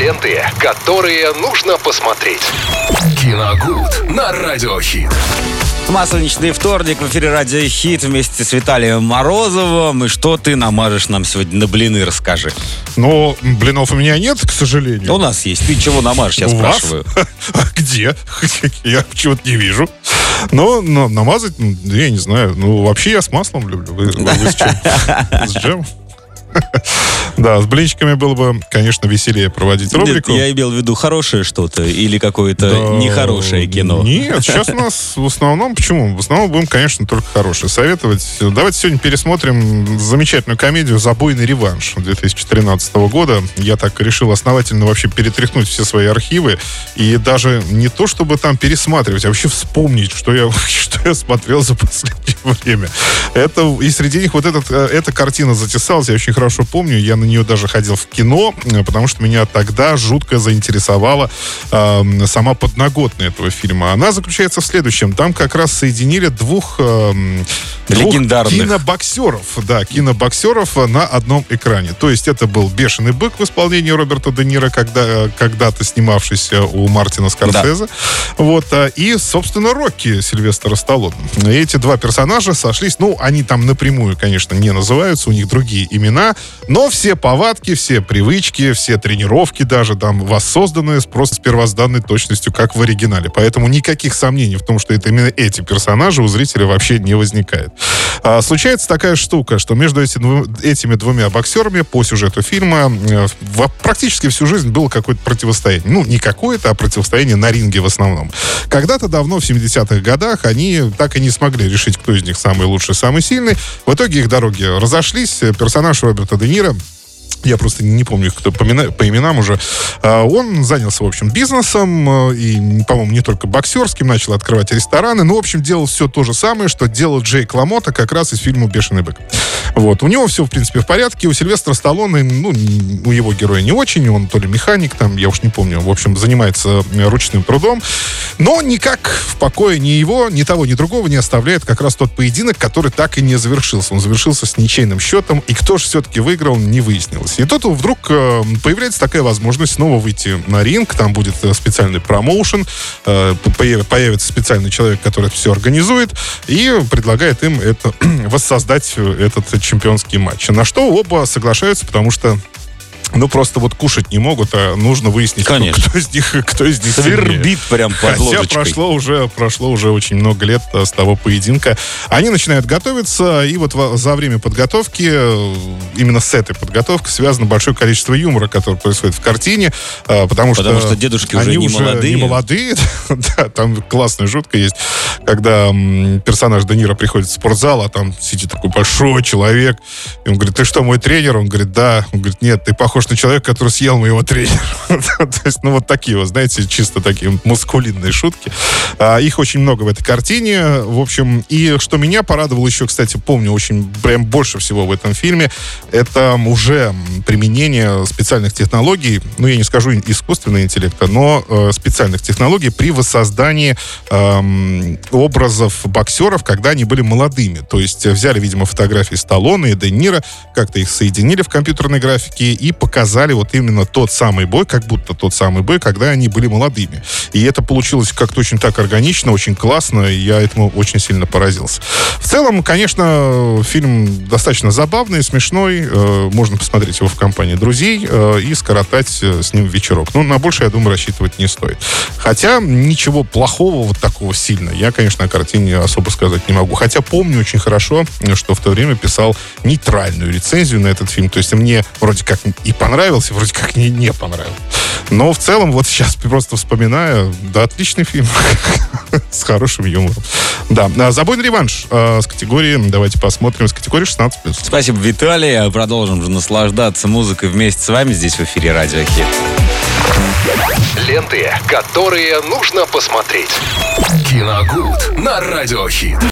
Ленты, которые нужно посмотреть. Киногуд на Радиохит. Масленичный вторник в эфире Радио Хит вместе с Виталием Морозовым. И что ты намажешь нам сегодня на блины, расскажи. Но блинов у меня нет, к сожалению. У нас есть. Ты чего намажешь, я У вас? спрашиваю. А где? Я чего-то не вижу. Но, но намазать, ну, я не знаю. Ну, вообще я с маслом люблю. Вы, вы с чем? С джемом? Да, с блинчиками было бы, конечно, веселее проводить Нет, рубрику. я имел в виду хорошее что-то или какое-то Да, нехорошее кино. Нет, сейчас у нас в основном, почему? В основном будем, конечно, только хорошее советовать. Давайте сегодня пересмотрим замечательную комедию «Забойный реванш» 2013 года. Я так решил основательно вообще перетряхнуть все свои архивы и даже не то, чтобы там пересматривать, а вообще вспомнить, что я, что я смотрел за последнее время. Это, и среди них вот этот, э, эта картина затесалась, я очень хорошо помню, я на нее даже ходил в кино, э, потому что меня тогда жутко заинтересовала эм, сама подноготная этого фильма. Она заключается в следующем. Там как раз соединили двух, эм, двух кинобоксеров. Да, кинобоксеров э, на одном экране. То есть это был «Бешеный бык» в исполнении Роберта Де Ниро, когда, э, когда-то снимавшийся у Мартина Скорсезе. Вот, э, и, собственно, Рокки Сильвестра Сталлоне. Эти два персонажа сошлись, ну, они там напрямую, конечно, не называются, у них другие имена, но все повадки, все привычки, все тренировки даже там воссозданы просто с первозданной точностью, как в оригинале. Поэтому никаких сомнений в том, что это именно эти персонажи у зрителя вообще не возникает. А, случается такая штука, что между эти этими двумя боксерами по сюжету фильма э, во- практически всю жизнь было какое-то противостояние. Ну, не какое-то, а противостояние на ринге в основном. Когда-то давно, в 70-х годах, они так и не смогли решить, кто из них самый лучший, самый сильный. В итоге их дороги разошлись. Персонаж Роберта Де Ниро я просто не помню кто по, имена- по именам уже. А, Он занялся, в общем, бизнесом, э, и, по-моему, не только боксерским, начал открывать рестораны. Ну, в общем, делал все то же самое, что делал Джейк Ламота как раз из фильма «Бешеный бык». Вот. У него все, в принципе, в порядке. У Сильвестра Сталлоне, ну, у его героя не очень. Он то ли механик, там, я уж не помню. В общем, занимается э, ручным трудом. Но никак в покое ни его, ни того, ни другого не оставляет как раз тот поединок, который так и не завершился. Он завершился с ничейным счетом, и кто же все-таки выиграл, не выяснилось. И тут вдруг э, появляется такая возможность снова выйти на ринг, там будет э, специальный промоушен, э, появ- появится специальный человек, который все организует, и предлагает им это воссоздать этот чемпионский матч. На что оба соглашаются, потому что ну, просто вот кушать не могут, а нужно выяснить, кто, Конечно. кто из них, кто из них сильнее. Свербит прям под Хотя ложечкой. прошло уже, прошло уже очень много лет э, с того поединка. Они начинают готовиться, и вот во- за время подготовки, э, именно с этой подготовкой, связано большое количество юмора, который происходит в картине, э, потому, Потому что, что дедушки уже не уже молодые. не молодые. да, там классная шутка есть, когда персонаж Де Ниро приходит в спортзал, а там сидит такой большой человек, и он говорит, ты что, мой тренер? Он говорит, да. Он говорит, нет, ты похож на человека, который съел моего тренера. То есть, ну, вот такие вот, знаете, чисто такие маскулинные шутки. А, Их очень много в этой картине. В общем, и что меня порадовало еще, кстати, помню очень прям больше всего в этом фильме, это уже применение специальных технологий, ну, я не скажу искусственного интеллекта, но э, специальных технологий при воссоздании эм, образов боксеров, когда они были молодыми. То есть э, взяли, видимо, фотографии Сталлоне и Де Ниро, как-то их соединили в компьютерной графике и показали вот именно тот самый бой, как будто тот самый бой, когда они были молодыми. И это получилось как-то очень так органично, очень классно, и я этому очень сильно поразился. В целом, конечно, фильм достаточно забавный, смешной, э, можно посмотреть его в компании друзей э, и скоротать э, с ним вечерок. Ну, на больше, я думаю, рассчитывать не стоит. Хотя ничего плохого вот такого сильно я, конечно, о картине особо сказать не могу. Хотя помню очень хорошо, что в то время писал нейтральную рецензию на этот фильм. То есть мне вроде как и понравился, вроде как не, не понравился. Но в целом, вот сейчас просто вспоминаю, да, отличный фильм. С хорошим юмором. Да, а, «Забойный реванш» э, с категории, давайте посмотрим, с категории 16+. Спасибо, Виталий. Продолжим же наслаждаться музыкой вместе с вами здесь в эфире Радио Хит. Ленты, которые нужно посмотреть. Киногуд на Радиохит.